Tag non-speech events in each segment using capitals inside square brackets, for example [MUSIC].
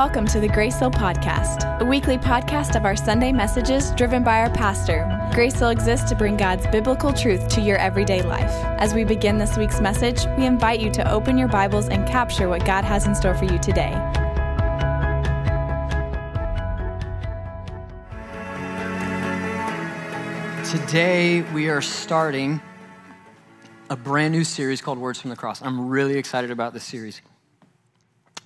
Welcome to the Grace Hill Podcast, a weekly podcast of our Sunday messages driven by our pastor. Grace Hill exists to bring God's biblical truth to your everyday life. As we begin this week's message, we invite you to open your Bibles and capture what God has in store for you today. Today, we are starting a brand new series called Words from the Cross. I'm really excited about this series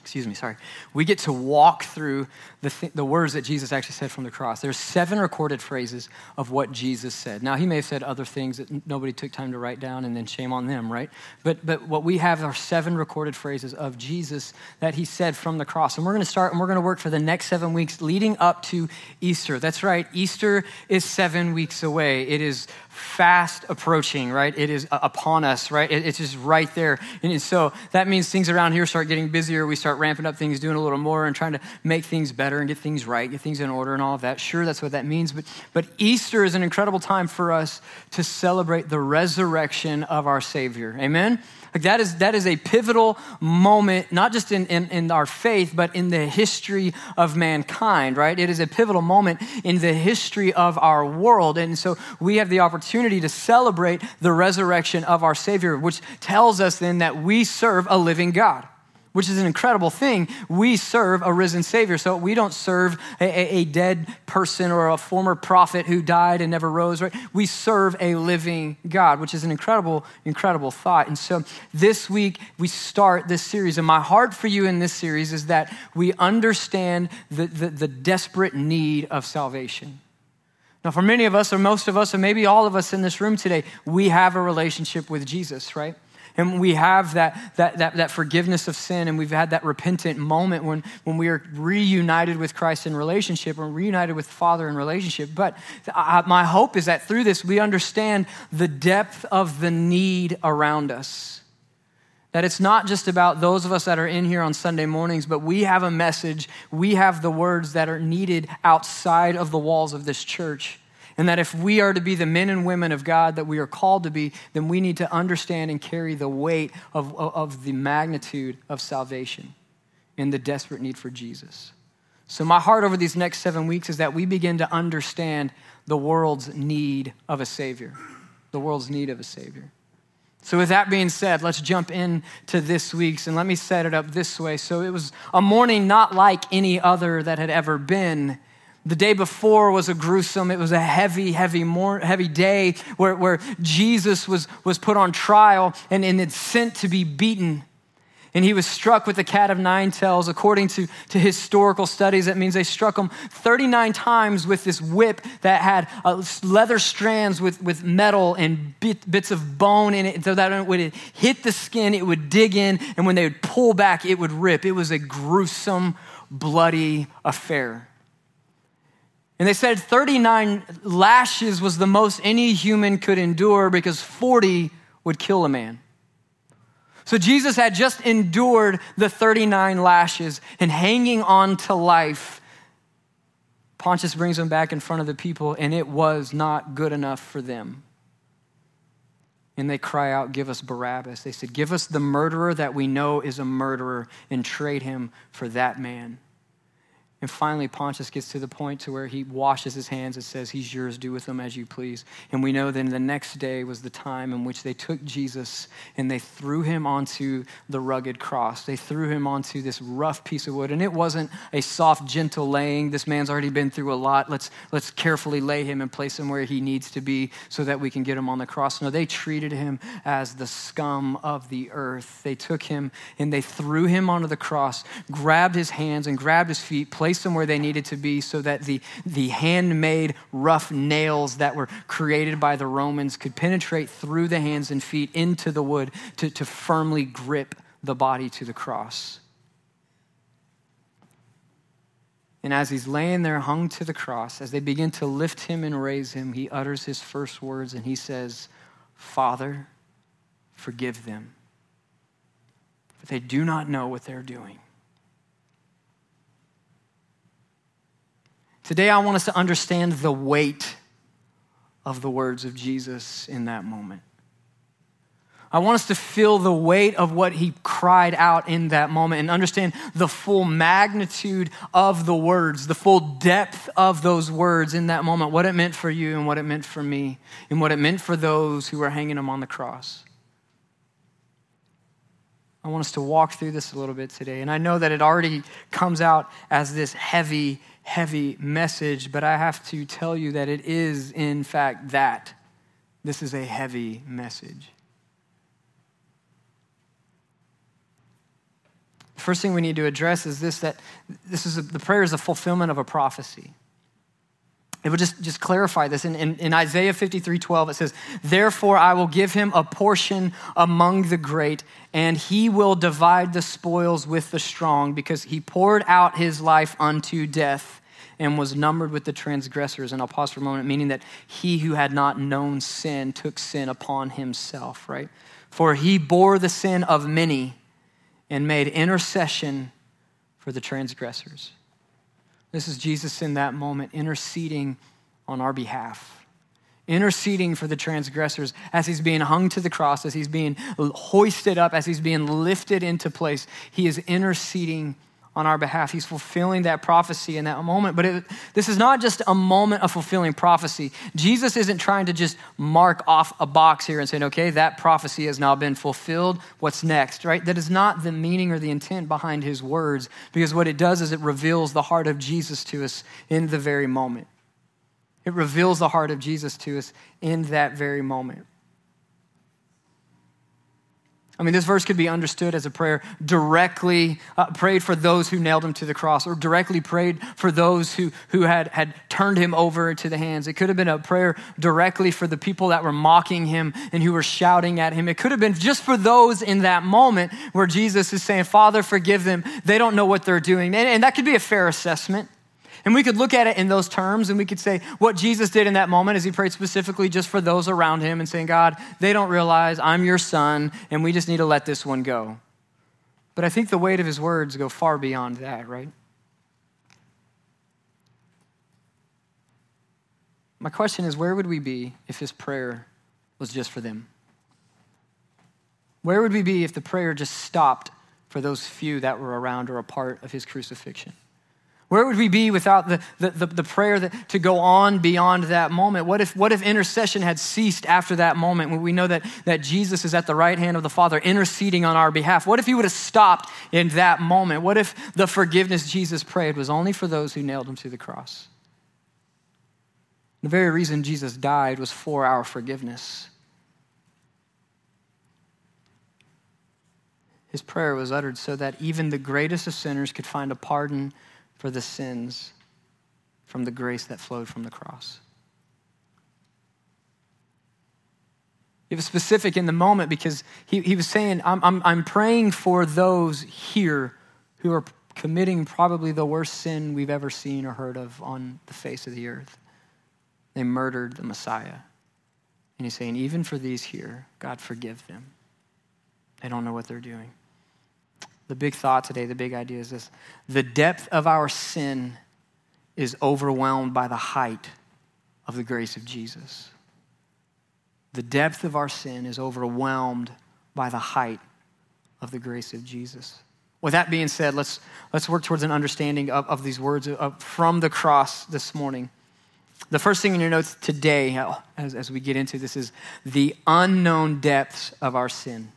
excuse me, sorry, we get to walk through the, th- the words that Jesus actually said from the cross. There's seven recorded phrases of what Jesus said. Now, he may have said other things that nobody took time to write down, and then shame on them, right? But, but what we have are seven recorded phrases of Jesus that he said from the cross. And we're going to start and we're going to work for the next seven weeks leading up to Easter. That's right, Easter is seven weeks away. It is fast approaching, right? It is uh, upon us, right? It's just right there. And so that means things around here start getting busier. We start ramping up things, doing a little more, and trying to make things better and get things right, get things in order and all of that. Sure, that's what that means. But, but Easter is an incredible time for us to celebrate the resurrection of our Savior. Amen? Like that is, that is a pivotal moment, not just in, in, in, our faith, but in the history of mankind, right? It is a pivotal moment in the history of our world. And so we have the opportunity to celebrate the resurrection of our Savior, which tells us then that we serve a living God which is an incredible thing. We serve a risen Savior. So we don't serve a, a, dead person or a former prophet who died and never rose, right? We serve a living God, which is an incredible, incredible thought. And so this week we start this series. And my heart for you in this series is that we understand the, the, the desperate need of salvation. Now, for many of us, or most of us, or maybe all of us in this room today, we have a relationship with Jesus, right? And we have that, that, that, that forgiveness of sin and we've had that repentant moment when, when we are reunited with christ in relationship or reunited with father in relationship. But I, my hope is that through this we understand the depth of the need around us. That it's not just about those of us that are in here on Sunday mornings, but we have a message, we have the words that are needed outside of the walls of this church. And that if we are to be the men and women of God that we are called to be, then we need to understand and carry the weight of, of the magnitude of salvation and the desperate need for Jesus. So, my heart over these next seven weeks is that we begin to understand the world's need of a Savior. The world's need of a Savior. So, with that being said, let's jump into this week's and let me set it up this way. So, it was a morning not like any other that had ever been the day before was a gruesome, it was a heavy, heavy, more, heavy day where, where Jesus was, was put on trial and, and sent to be beaten. And he was struck with the cat of nine tails. According to, to historical studies, that means they struck him 39 times with this whip that had uh, leather strands with, with metal and bit, bits of bone in it. So that when it hit the skin, it would dig in. And when they would pull back, it would rip. It was a gruesome, bloody affair. And they said 39 lashes was the most any human could endure because 40 would kill a man. So Jesus had just endured the 39 lashes and hanging on to life. Pontius brings him back in front of the people, and it was not good enough for them. And they cry out, Give us Barabbas. They said, Give us the murderer that we know is a murderer and trade him for that man. And finally, Pontius gets to the point to where he washes his hands and says, He's yours, do with him as you please. And we know then the next day was the time in which they took Jesus and they threw him onto the rugged cross. They threw him onto this rough piece of wood. And it wasn't a soft, gentle laying. This man's already been through a lot. Let's, let's carefully lay him and place him where he needs to be so that we can get him on the cross. No, they treated him as the scum of the earth. They took him and they threw him onto the cross, grabbed his hands and grabbed his feet, placed placed them where they needed to be so that the, the handmade rough nails that were created by the Romans could penetrate through the hands and feet into the wood to, to firmly grip the body to the cross. And as he's laying there hung to the cross, as they begin to lift him and raise him, he utters his first words and he says, Father, forgive them. For they do not know what they're doing. Today, I want us to understand the weight of the words of Jesus in that moment. I want us to feel the weight of what he cried out in that moment and understand the full magnitude of the words, the full depth of those words in that moment, what it meant for you and what it meant for me, and what it meant for those who were hanging him on the cross. I want us to walk through this a little bit today. And I know that it already comes out as this heavy, heavy message, but I have to tell you that it is, in fact, that. This is a heavy message. The first thing we need to address is this that this is a, the prayer is a fulfillment of a prophecy. It will just, just clarify this. In, in, in, Isaiah 53 12, it says, Therefore I will give him a portion among the great, and he will divide the spoils with the strong, because he poured out his life unto death and was numbered with the transgressors. And I'll pause for a moment, meaning that he who had not known sin took sin upon himself, right? For he bore the sin of many and made intercession for the transgressors. This is Jesus in that moment interceding on our behalf, interceding for the transgressors as he's being hung to the cross, as he's being hoisted up, as he's being lifted into place. He is interceding on our behalf. He's fulfilling that prophecy in that moment. But it, this is not just a moment of fulfilling prophecy. Jesus isn't trying to just mark off a box here and saying, okay, that prophecy has now been fulfilled. What's next, right? That is not the meaning or the intent behind his words, because what it does is it reveals the heart of Jesus to us in the very moment. It reveals the heart of Jesus to us in that very moment. I mean, this verse could be understood as a prayer directly uh, prayed for those who nailed him to the cross, or directly prayed for those who, who had, had turned him over to the hands. It could have been a prayer directly for the people that were mocking him and who were shouting at him. It could have been just for those in that moment where Jesus is saying, Father, forgive them. They don't know what they're doing. And, and that could be a fair assessment. And we could look at it in those terms and we could say what Jesus did in that moment is he prayed specifically just for those around him and saying, God, they don't realize I'm your son and we just need to let this one go. But I think the weight of his words go far beyond that, right? My question is where would we be if his prayer was just for them? Where would we be if the prayer just stopped for those few that were around or a part of his crucifixion? Where would we be without the, the, the, the prayer that, to go on beyond that moment? What if, what if intercession had ceased after that moment when we know that, that Jesus is at the right hand of the Father interceding on our behalf? What if he would have stopped in that moment? What if the forgiveness Jesus prayed was only for those who nailed him to the cross? The very reason Jesus died was for our forgiveness. His prayer was uttered so that even the greatest of sinners could find a pardon for the sins from the grace that flowed from the cross. It was specific in the moment because he, he was saying, I'm, I'm, I'm praying for those here who are committing probably the worst sin we've ever seen or heard of on the face of the earth. They murdered the Messiah. And he's saying, even for these here, God forgive them. They don't know what they're doing. The big thought today, the big idea is this the depth of our sin is overwhelmed by the height of the grace of Jesus. The depth of our sin is overwhelmed by the height of the grace of Jesus. With that being said, let's, let's work towards an understanding of, of these words of, from the cross this morning. The first thing in your notes today, uh, as, as we get into this, is the unknown depths of our sin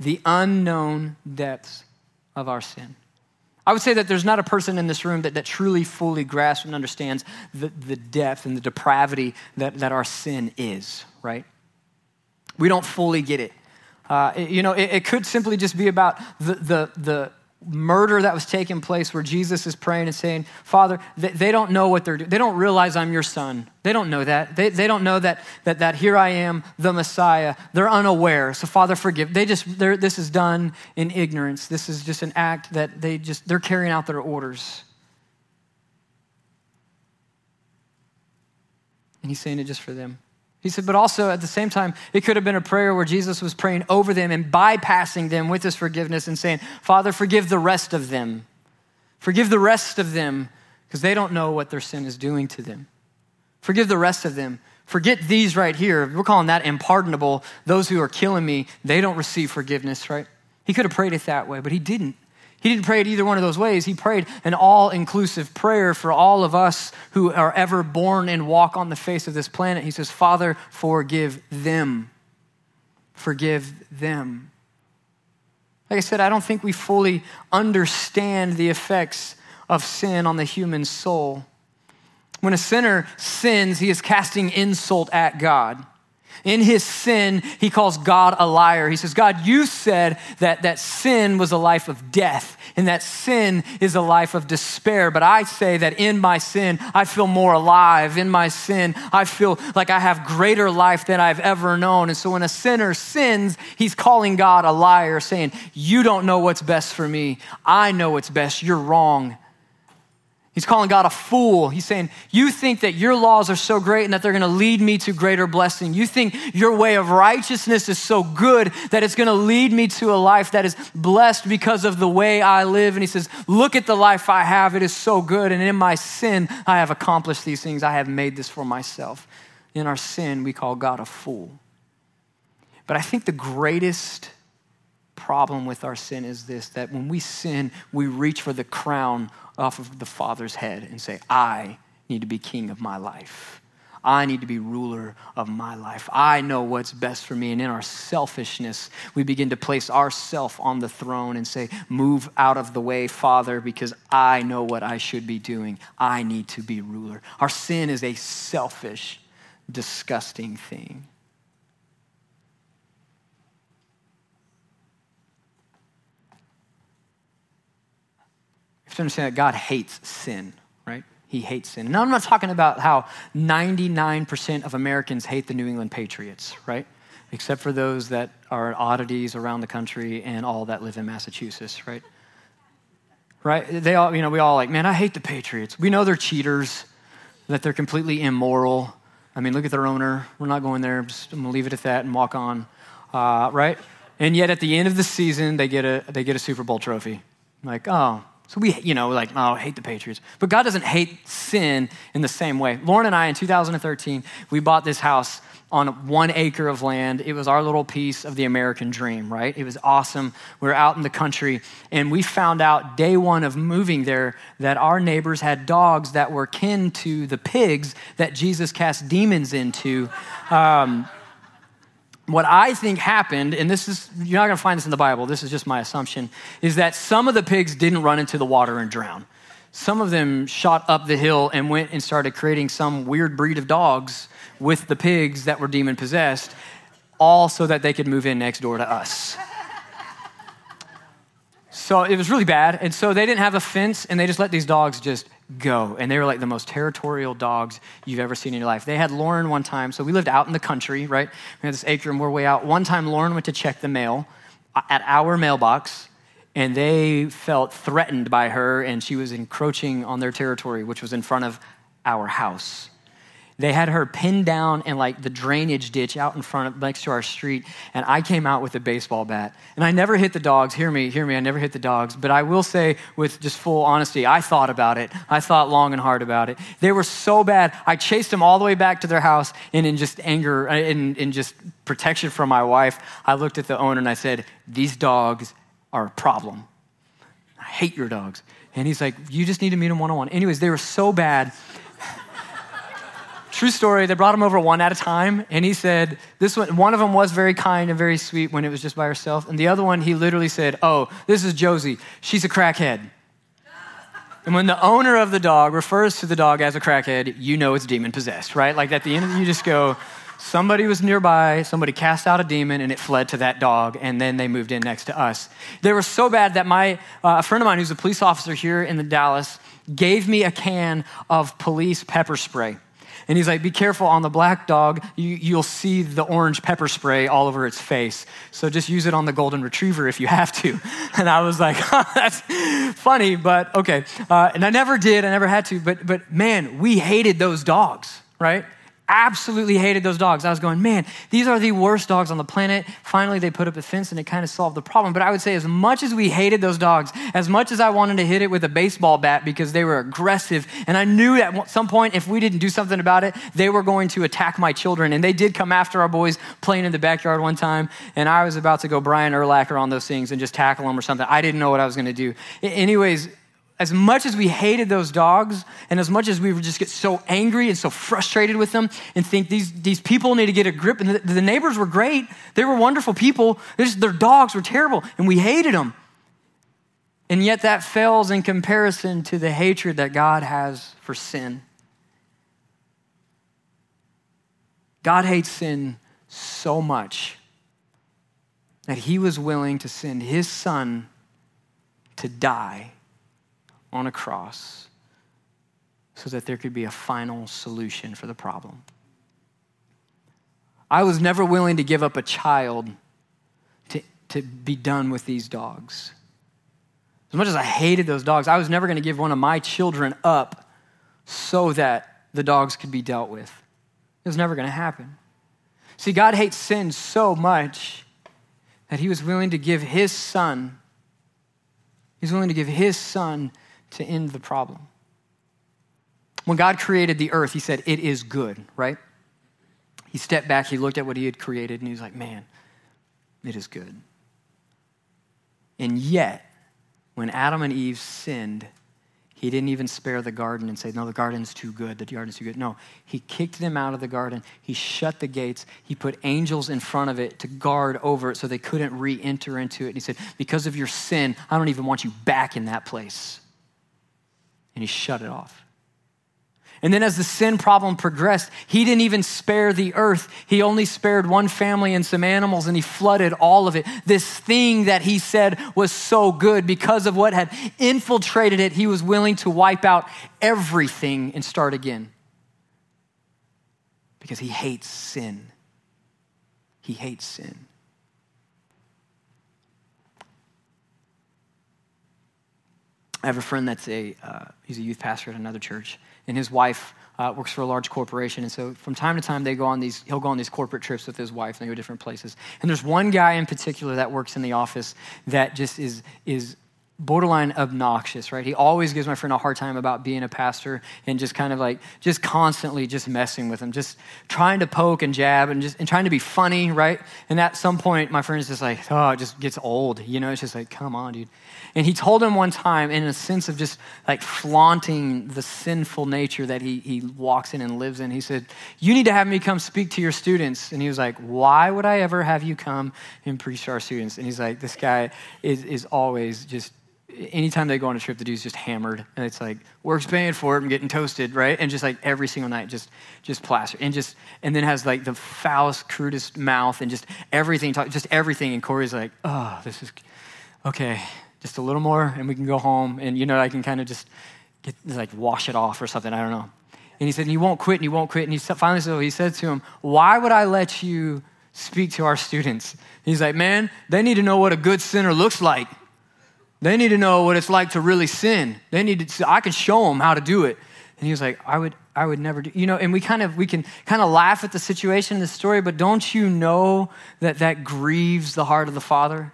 the unknown depths of our sin. I would say that there's not a person in this room that, that truly fully grasps and understands the, the depth and the depravity that, that our sin is, right? We don't fully get it. Uh, you know, it, it, could simply just be about the, the, the murder that was taking place where Jesus is praying and saying, Father, they, they, don't know what they're doing. They don't realize I'm your son. They don't know that. They, they don't know that, that, that here I am, the Messiah. They're unaware. So, Father, forgive. They just, this is done in ignorance. This is just an act that they just, they're carrying out their orders. And he's saying it just for them. He said, but also at the same time, it could have been a prayer where Jesus was praying over them and bypassing them with his forgiveness and saying, Father, forgive the rest of them. Forgive the rest of them because they don't know what their sin is doing to them. Forgive the rest of them Forget these right here. We're calling that unpardonable. Those who are killing me, they don't receive forgiveness, right? He could have prayed it that way, but he didn't. He didn't pray it either one of those ways. He prayed an all inclusive prayer for all of us who are ever born and walk on the face of this planet. He says, Father, forgive them. Forgive them. Like I said, I don't think we fully understand the effects of sin on the human soul. When a sinner sins, he is casting insult at God. In his sin, he calls God a liar. He says, God, you said that, that sin was a life of death and that sin is a life of despair. But I say that in my sin, I feel more alive. In my sin, I feel like I have greater life than I've ever known. And so when a sinner sins, he's calling God a liar, saying, You don't know what's best for me. I know what's best. You're wrong. He's calling God a fool. He's saying, You think that your laws are so great and that they're going to lead me to greater blessing. You think your way of righteousness is so good that it's going to lead me to a life that is blessed because of the way I live. And he says, Look at the life I have. It is so good. And in my sin, I have accomplished these things. I have made this for myself. In our sin, we call God a fool. But I think the greatest problem with our sin is this that when we sin, we reach for the crown off of the Father's head and say, I need to be king of my life. I need to be ruler of my life. I know what's best for me. And in our selfishness, we begin to place ourself on the throne and say, Move out of the way, Father, because I know what I should be doing. I need to be ruler. Our sin is a selfish, disgusting thing. To understand that God hates sin, right? He hates sin. Now, I'm not talking about how 99% of Americans hate the New England Patriots, right? Except for those that are oddities around the country and all that live in Massachusetts, right? Right? They all, you know, we all like, man, I hate the Patriots. We know they're cheaters, that they're completely immoral. I mean, look at their owner. We're not going there. Just, I'm to leave it at that and walk on, uh, right? And yet, at the end of the season, they get a they get a Super Bowl trophy. Like, oh, so we, you know, like, oh, I hate the Patriots. But God doesn't hate sin in the same way. Lauren and I, in 2013, we bought this house on one acre of land. It was our little piece of the American dream, right? It was awesome. We were out in the country, and we found out day one of moving there that our neighbors had dogs that were kin to the pigs that Jesus cast demons into. Um, what I think happened, and this is, you're not gonna find this in the Bible, this is just my assumption, is that some of the pigs didn't run into the water and drown. Some of them shot up the hill and went and started creating some weird breed of dogs with the pigs that were demon possessed, all so that they could move in next door to us. so it was really bad. And so they didn't have a fence and they just let these dogs just go. And they were like the most territorial dogs you've ever seen in your life. They had Lauren one time. So we lived out in the country, right? We had this acre and we're way out. One time, Lauren went to check the mail at our mailbox. And they felt threatened by her, and she was encroaching on their territory, which was in front of our house. They had her pinned down in like the drainage ditch out in front of next to our street, and I came out with a baseball bat. And I never hit the dogs. Hear me, hear me. I never hit the dogs. But I will say, with just full honesty, I thought about it. I thought long and hard about it. They were so bad. I chased them all the way back to their house, and in just anger, uh, in, in just protection from my wife, I looked at the owner and I said, "These dogs are a problem. I hate your dogs." And he's like, "You just need to meet them one on one." Anyways, they were so bad True story, they brought him over one at a time, and he said, this one, one of them was very kind and very sweet when it was just by herself, and the other one, he literally said, Oh, this is Josie. She's a crackhead. And when the owner of the dog refers to the dog as a crackhead, you know it's demon possessed, right? Like at the end, you just go, somebody was nearby, somebody cast out a demon, and it fled to that dog, and then they moved in next to us. They were so bad that my uh, a friend of mine who's a police officer here in the Dallas gave me a can of police pepper spray. And he's like, Be careful on the black dog, you, will see the orange pepper spray all over its face. So just use it on the golden retriever if you have to. [LAUGHS] And I was like, [LAUGHS] That's funny, but okay. Uh, and I never did, I never had to. But, but man, we hated those dogs, right? Absolutely hated those dogs. I was going, man, these are the worst dogs on the planet. Finally, they put up a fence and it kind of solved the problem. But I would say, as much as we hated those dogs, as much as I wanted to hit it with a baseball bat because they were aggressive, and I knew that at some point if we didn't do something about it, they were going to attack my children. And they did come after our boys playing in the backyard one time, and I was about to go Brian Urlacher on those things and just tackle them or something. I didn't know what I was going to do. Anyways, as much as we hated those dogs and as much as we would just get so angry and so frustrated with them and think these, these people need to get a grip. And the, the neighbors were great. They were wonderful people. Just, their dogs were terrible and we hated them and yet that fails in comparison to the hatred that god has for sin. God hates sin so much that he was willing to send his son to die on a cross so that there could be a final solution for the problem. I was never willing to give up a child to, to be done with these dogs. As much as I hated those dogs, I was never going to give one of my children up so that the dogs could be dealt with. It was never going to happen. See, God hates sin so much that he was willing to give his son, he's willing to give his son to end the problem. When God created the earth, he said, It is good, right? He stepped back, he looked at what he had created, and he was like, Man, it is good. And yet, when Adam and Eve sinned, he didn't even spare the garden and say, No, the garden's too good, the garden's too good. No, he kicked them out of the garden. He shut the gates. He put angels in front of it to guard over it so they couldn't re enter into it. And he said, Because of your sin, I don't even want you back in that place and he shut it off. And then, as the sin problem progressed, he didn't even spare the earth. He only spared one family and some animals, and he flooded all of it. This thing that he said was so good because of what had infiltrated it, he was willing to wipe out everything and start again. Because he hates sin. He hates sin. I have a friend that's a uh, he's a youth pastor at another church, and his wife uh, works for a large corporation. And so from time to time, they go on these. He'll go on these corporate trips with his wife, and they go to different places. And there's one guy in particular that works in the office that just is is borderline obnoxious, right? He always gives my friend a hard time about being a pastor and just kind of like, just constantly just messing with him, just trying to poke and jab and just and trying to be funny, right? And at some point, my friend is just like, oh, it just gets old, you know? It's just like, come on, dude. And he told him one time, in a sense of just like flaunting the sinful nature that he, he walks in and lives in, he said, You need to have me come speak to your students. And he was like, Why would I ever have you come and preach to our students? And he's like, This guy is, is always just anytime they go on a trip, the dude's just hammered, and it's like work's paying for it. I'm getting toasted, right? And just like every single night, just just plaster, and just and then has like the foulest, crudest mouth, and just everything, just everything. And Corey's like, oh, this is okay just a little more and we can go home and you know i can kind of just get like wash it off or something i don't know and he said and won't quit and you won't quit and he finally said he said to him why would i let you speak to our students he's like man they need to know what a good sinner looks like they need to know what it's like to really sin. They need to i can show them how to do it. And he was like i would i would never do you know and we kind of we can kind of laugh at the situation the story but don't you know that that grieves the heart of the father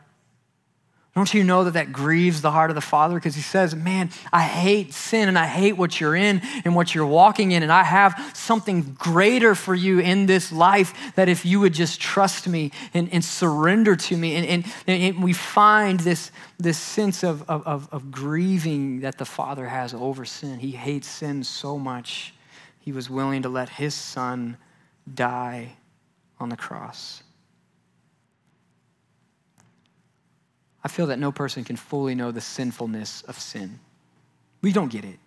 don't you know that that grieves the heart of the Father? Because He says, Man, I hate sin and I hate what you're in and what you're walking in, and I have something greater for you in this life that if you would just trust me and, and surrender to me. And, and, and, we find this, this sense of, of, of grieving that the Father has over sin. He hates sin so much, He was willing to let His Son die on the cross. I feel that no person can fully know the sinfulness of sin. We don't get it.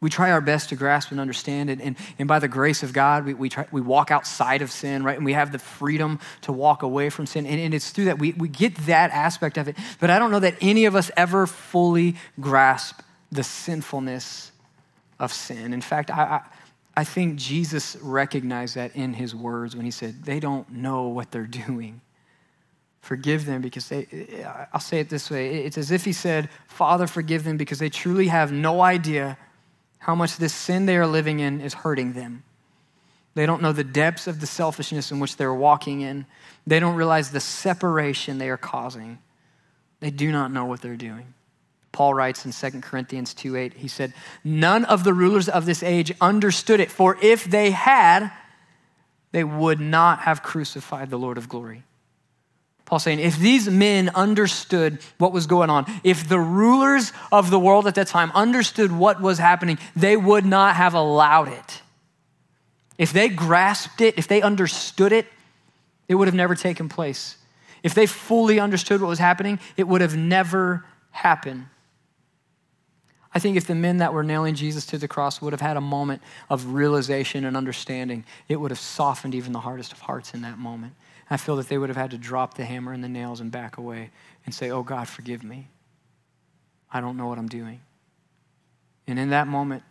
We try our best to grasp and understand it, and, and by the grace of God, we, we, try, we walk outside of sin, right? And we have the freedom to walk away from sin. And, and it's through that we, we get that aspect of it. But I don't know that any of us ever fully grasp the sinfulness of sin. In fact, I, I, I think Jesus recognized that in his words when he said, They don't know what they're [LAUGHS] doing. Forgive them because they, I'll say it this way it's as if he said, Father, forgive them because they truly have no idea how much this sin they are living in is hurting them. They don't know the depths of the selfishness in which they're walking in. They don't realize the separation they are causing. They do not know what they're doing. Paul writes in 2 Corinthians 2 8, he said, None of the rulers of this age understood it, for if they had, they would not have crucified the Lord of glory. Paul saying, if these men understood what was going on, if the rulers of the world at that time understood what was happening, they would not have allowed it. If they grasped it, if they understood it, it would have never taken place. If they fully understood what was happening, it would have never happened. I think if the men that were nailing Jesus to the cross would have had a moment of realization and understanding, it would have softened even the hardest of hearts in that moment. I feel that they would have had to drop the hammer and the nails and back away and say, Oh God, forgive me. I don't know what I'm doing. And in that moment,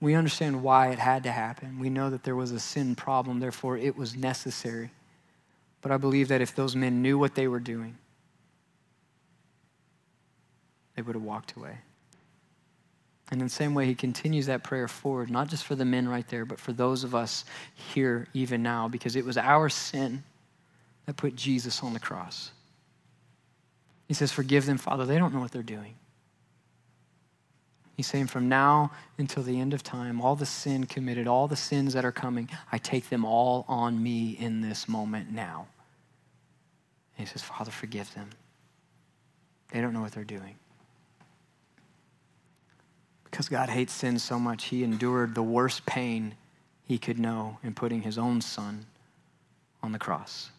we understand why it had to happen. We know that there was a sin problem, therefore, it was necessary. But I believe that if those men knew what they were doing, they would have walked away. And in the same way, he continues that prayer forward, not just for the men right there, but for those of us here even now, because it was our sin that put Jesus on the cross. He says, Forgive them, Father. They don't know what they're doing. He's saying, From now until the end of time, all the sin committed, all the sins that are coming, I take them all on me in this moment now. And he says, Father, forgive them. They don't know what they're doing. Because God hates sin so much, he endured the worst pain he could know in putting his own son on the cross.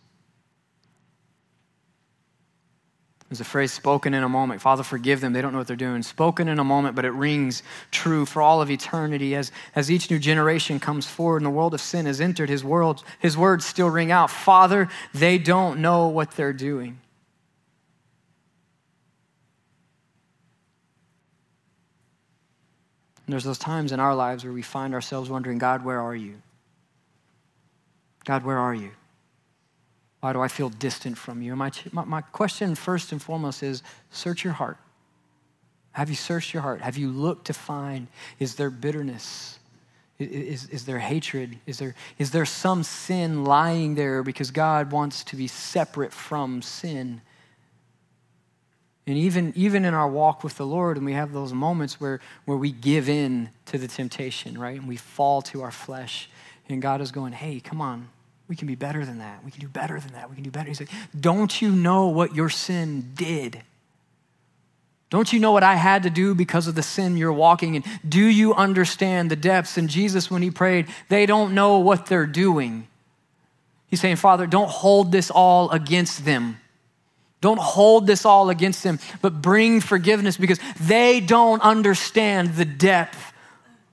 There's a phrase spoken in a moment. Father, forgive them. They don't know what they're doing. Spoken in a moment, but it rings true for all of eternity. As, as each new generation comes forward and the world of sin has entered, his, world, his words still ring out Father, they don't know what they're doing. And there's those times in our lives where we find ourselves wondering, God, where are you? God, where are you? Why do I feel distant from you? My, my, my question, first and foremost, is search your heart. Have you searched your heart? Have you looked to find, is there bitterness? Is, is there hatred? Is there, is there some sin lying there because God wants to be separate from sin? And even, even in our walk with the Lord, and we have those moments where, where we give in to the temptation, right? And we fall to our flesh. And God is going, hey, come on. We can be better than that. We can do better than that. We can do better. He's like, don't you know what your sin did? Don't you know what I had to do because of the sin you're walking in? Do you understand the depths? And Jesus, when he prayed, they don't know what they're doing. He's saying, Father, don't hold this all against them. Don't hold this all against them, but bring forgiveness because they don't understand the depth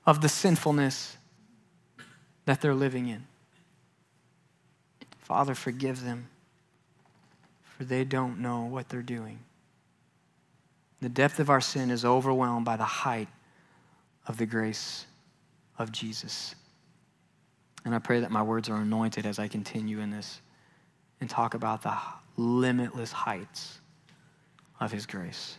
of the sinfulness that they're living in. Father, forgive them, for they don't know what they're doing. The depth of our sin is overwhelmed by the height of the grace of Jesus. And I pray that my words are anointed as I continue in this and talk about the limitless heights of His grace.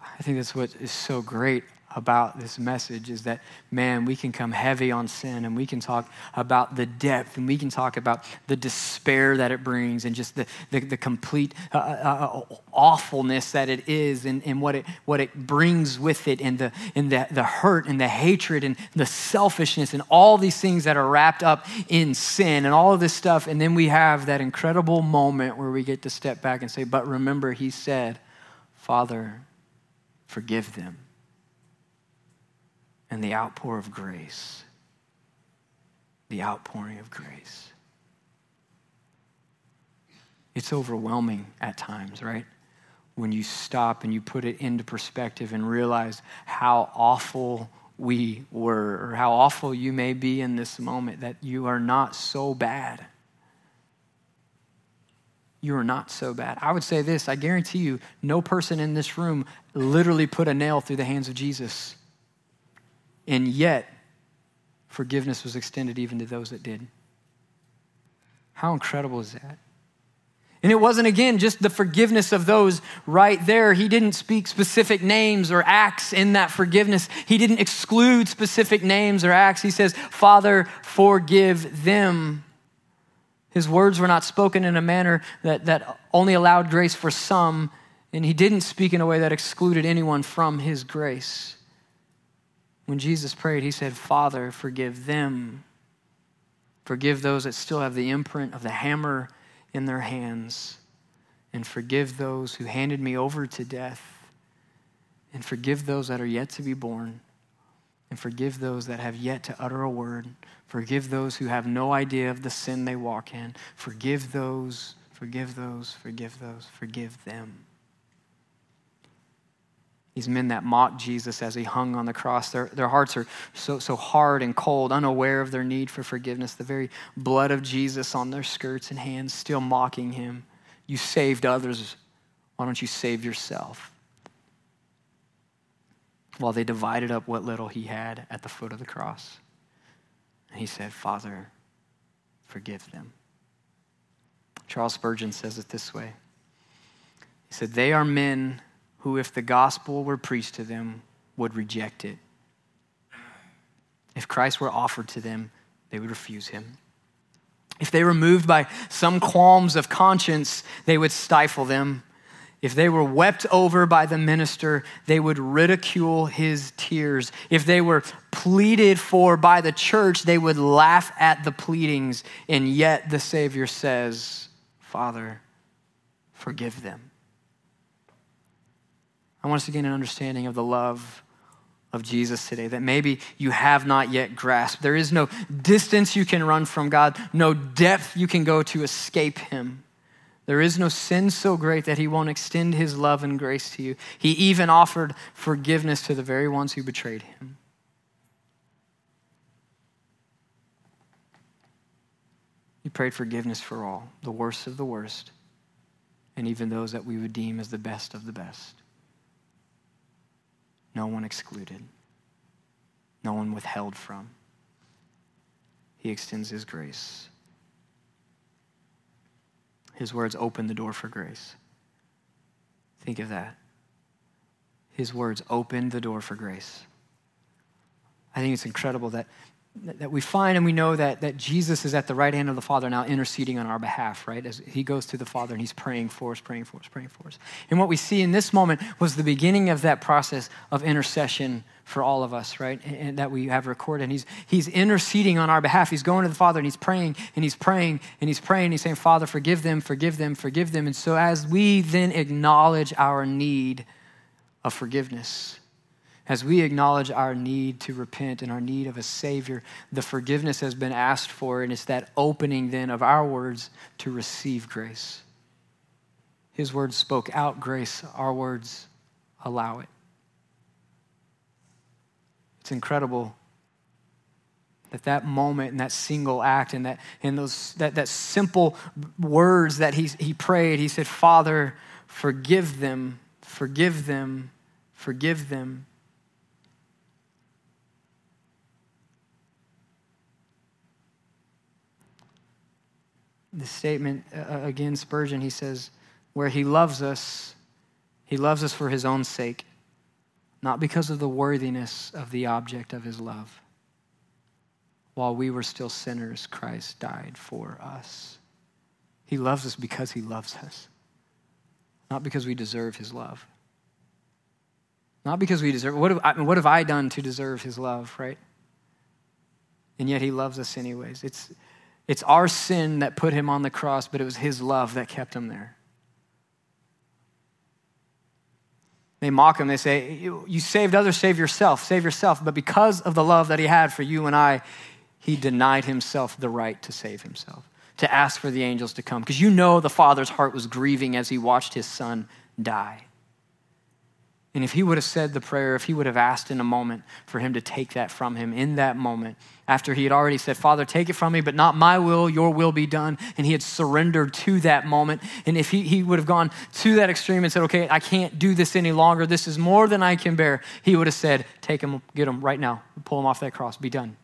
I think that's what is so great about this message is that, man, we can come heavy on sin and we can talk about the depth and we can talk about the despair that it brings and just the, the, the complete uh, uh, uh, awfulness that it is and, and what, it, what it brings with it and, the, and the, the hurt and the hatred and the selfishness and all these things that are wrapped up in sin and all of this stuff. And then we have that incredible moment where we get to step back and say, but remember, he said, Father, forgive them and the outpour of grace. The outpouring of grace. It's overwhelming at times, right? When you stop and you put it into perspective and realize how awful we were, or how awful you may be in this moment, that you are not so bad. You are not so bad. I would say this I guarantee you, no person in this room literally put a nail through the hands of Jesus. And yet, forgiveness was extended even to those that did. How incredible is that? And it wasn't, again, just the forgiveness of those right there. He didn't speak specific names or acts in that forgiveness. He didn't exclude specific names or acts. He says, Father, forgive them. His words were not spoken in a manner that, that only allowed grace for some, and he didn't speak in a way that excluded anyone from his grace. When Jesus prayed, he said, Father, forgive them. Forgive those that still have the imprint of the hammer in their hands, and forgive those who handed me over to death, and forgive those that are yet to be born, and forgive those that have yet to utter a word. Forgive those who have no idea of the sin they walk in. Forgive those, forgive those, forgive those, forgive them. These men that mocked Jesus as he hung on the cross, their, their hearts are so, so hard and cold, unaware of their need for forgiveness. The very blood of Jesus on their skirts and hands, still mocking him. You saved others. Why don't you save yourself? While they divided up what little he had at the foot of the cross. And he said, Father, forgive them. Charles Spurgeon says it this way He said, They are men who, if the gospel were preached to them, would reject it. If Christ were offered to them, they would refuse him. If they were moved by some qualms of conscience, they would stifle them. If they were wept over by the minister, they would ridicule his tears. If they were pleaded for by the church, they would laugh at the pleadings. And yet the Savior says, Father, forgive them. I want us to gain an understanding of the love of Jesus today that maybe you have not yet grasped. There is no distance you can run from God, no depth you can go to escape Him. There is no sin so great that He won't extend His love and grace to you. He even offered forgiveness to the very ones who betrayed Him. He prayed forgiveness for all, the worst of the worst, and even those that we would deem as the best of the best no one excluded, no one withheld from. He extends His grace. His words open the door for grace. Think of that. His words opened the door for grace. I think it's incredible that that we find and we know that, that Jesus is at the right hand of the Father now interceding on our behalf, right? As he goes to the Father and he's praying for us, praying for us, praying for us. And what we see in this moment was the beginning of that process of intercession for all of us, right? And, and that we have recorded. And he's, he's interceding on our behalf. He's going to the Father and he's praying and he's praying and he's praying. And he's saying, Father, forgive them, forgive them, forgive them. And so as we then acknowledge our need of forgiveness, as we acknowledge our need to repent and our need of a Savior, the forgiveness has been asked for, and it's that opening then of our words to receive grace. His words spoke out grace, our words allow it. It's incredible that that moment and that single act and that and those that, that simple words that he, he prayed, he said, Father, forgive them, forgive them, forgive them. The statement uh, uh, again, Spurgeon, he says, where he loves us, he loves us for his own sake, not because of the worthiness of the object of his love. While we were still sinners, Christ died for us. He loves us because he loves us, not because we deserve his love. Not because we deserve what have, I, what have I done to deserve his love, right? And yet he loves us anyways. It's it's our sin that put him on the cross, but it was his love that kept him there. They mock him. They say, You saved others, save yourself, save yourself. But because of the love that he had for you and I, he denied himself the right to save himself, to ask for the angels to come. Because you know the Father's heart was grieving as he watched his son die. And if he would have said the prayer, if he would have asked in a moment for him to take that from him in that moment, after he had already said, Father, take it from me, but not my will, your will be done, and he had surrendered to that moment, and if he, he would have gone to that extreme and said, Okay, I can't do this any longer, this is more than I can bear, he would have said, Take him, get him right now, pull him off that cross, be done.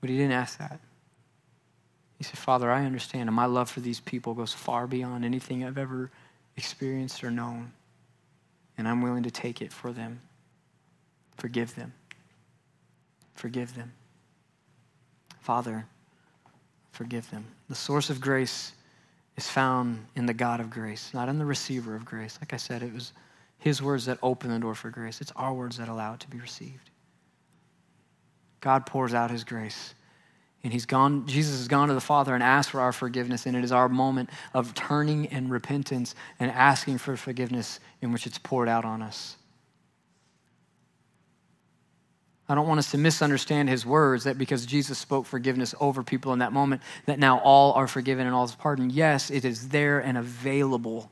But he didn't ask that. He said, Father, I understand, and my love for these people goes far beyond anything I've ever experienced or known, and I'm willing to take it for them. Forgive them. Forgive them. Father, forgive them. The source of grace is found in the God of grace, not in the receiver of grace. Like I said, it was his words that open the door for grace. It's our words that allow it to be received. God pours out his grace. And he's gone, Jesus has gone to the Father and asked for our forgiveness, and it is our moment of turning and repentance and asking for forgiveness in which it's poured out on us. I don't want us to misunderstand his words that because Jesus spoke forgiveness over people in that moment, that now all are forgiven and all is pardoned. Yes, it is there and available.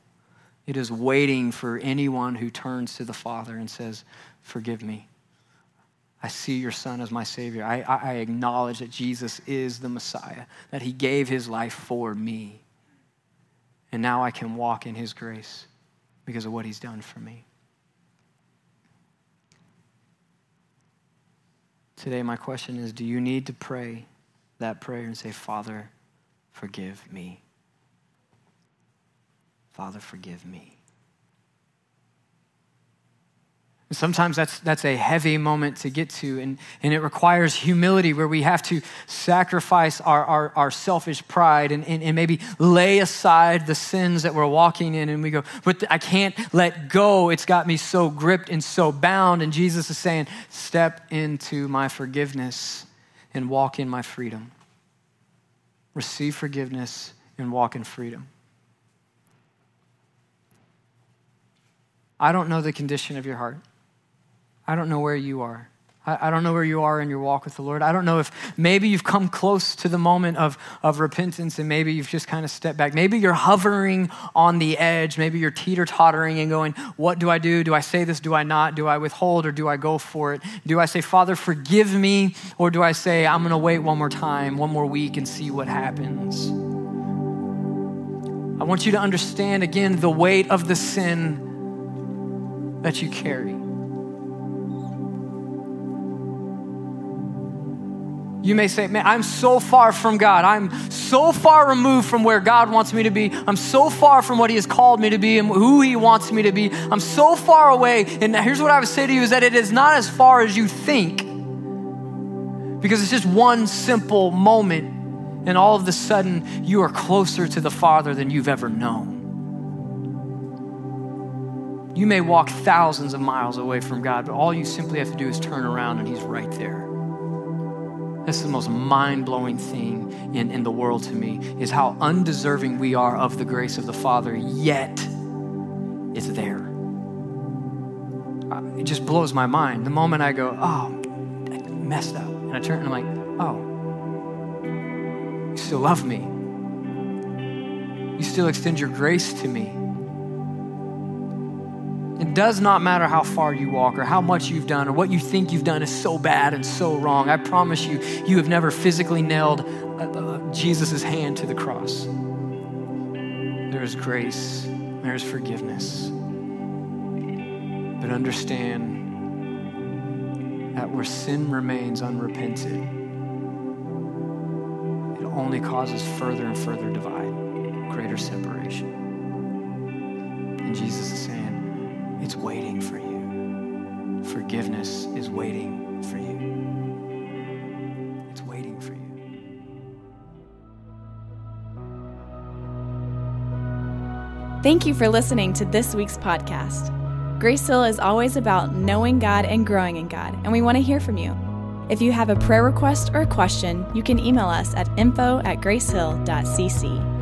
It is waiting for anyone who turns to the Father and says, Forgive me. I see your Son as my Savior. I, I, acknowledge that Jesus is the Messiah, that He gave His life for me. And now I can walk in His grace because of what He's done for me. Today, my question is do you need to pray that prayer and say, Father, forgive me? Father, forgive me. Sometimes that's, that's a heavy moment to get to, and, and it requires humility where we have to sacrifice our, our, our selfish pride and, and, and, maybe lay aside the sins that we're walking in. And we go, but I can't let go. It's got me so gripped and so bound. And Jesus is saying, step into my forgiveness and walk in my freedom. Receive forgiveness and walk in freedom. I don't know the condition of your heart. I don't know where you are. I, don't know where you are in your walk with the Lord. I don't know if maybe you've come close to the moment of, of repentance and maybe you've just kind of stepped back. Maybe you're hovering on the edge. Maybe you're teeter tottering and going, What do I do? Do I say this? Do I not? Do I withhold or do I go for it? Do I say, Father, forgive me? Or do I say, I'm going to wait one more time, one more week and see what happens? I want you to understand again the weight of the sin that you carry. You may say, Man, I'm so far from God. I'm so far removed from where God wants me to be. I'm so far from what He has called me to be and who He wants me to be. I'm so far away. And here's what I would say to you is that it is not as far as you think. Because it's just one simple moment, and all of a sudden you are closer to the Father than you've ever known. You may walk thousands of miles away from God, but all you simply have to do is turn around and He's right there. That's the most mind blowing thing in, in the world to me is how undeserving we are of the grace of the Father, yet it's there. Uh, it just blows my mind. The moment I go, oh, I messed up, and I turn and I'm like, oh, you still love me. You still extend your grace to me. It does not matter how far you walk or how much you've done or what you think you've done is so bad and so wrong. I promise you, you have never physically nailed uh, uh, Jesus' hand to the cross. There is grace, there is forgiveness. But understand that where sin remains unrepented, it only causes further and further divide, greater separation. And Jesus is it's waiting for you. Forgiveness is waiting for you. It's waiting for you. Thank you for listening to this week's podcast. Grace Hill is always about knowing God and growing in God, and we want to hear from you. If you have a prayer request or a question, you can email us at info at gracehill.cc.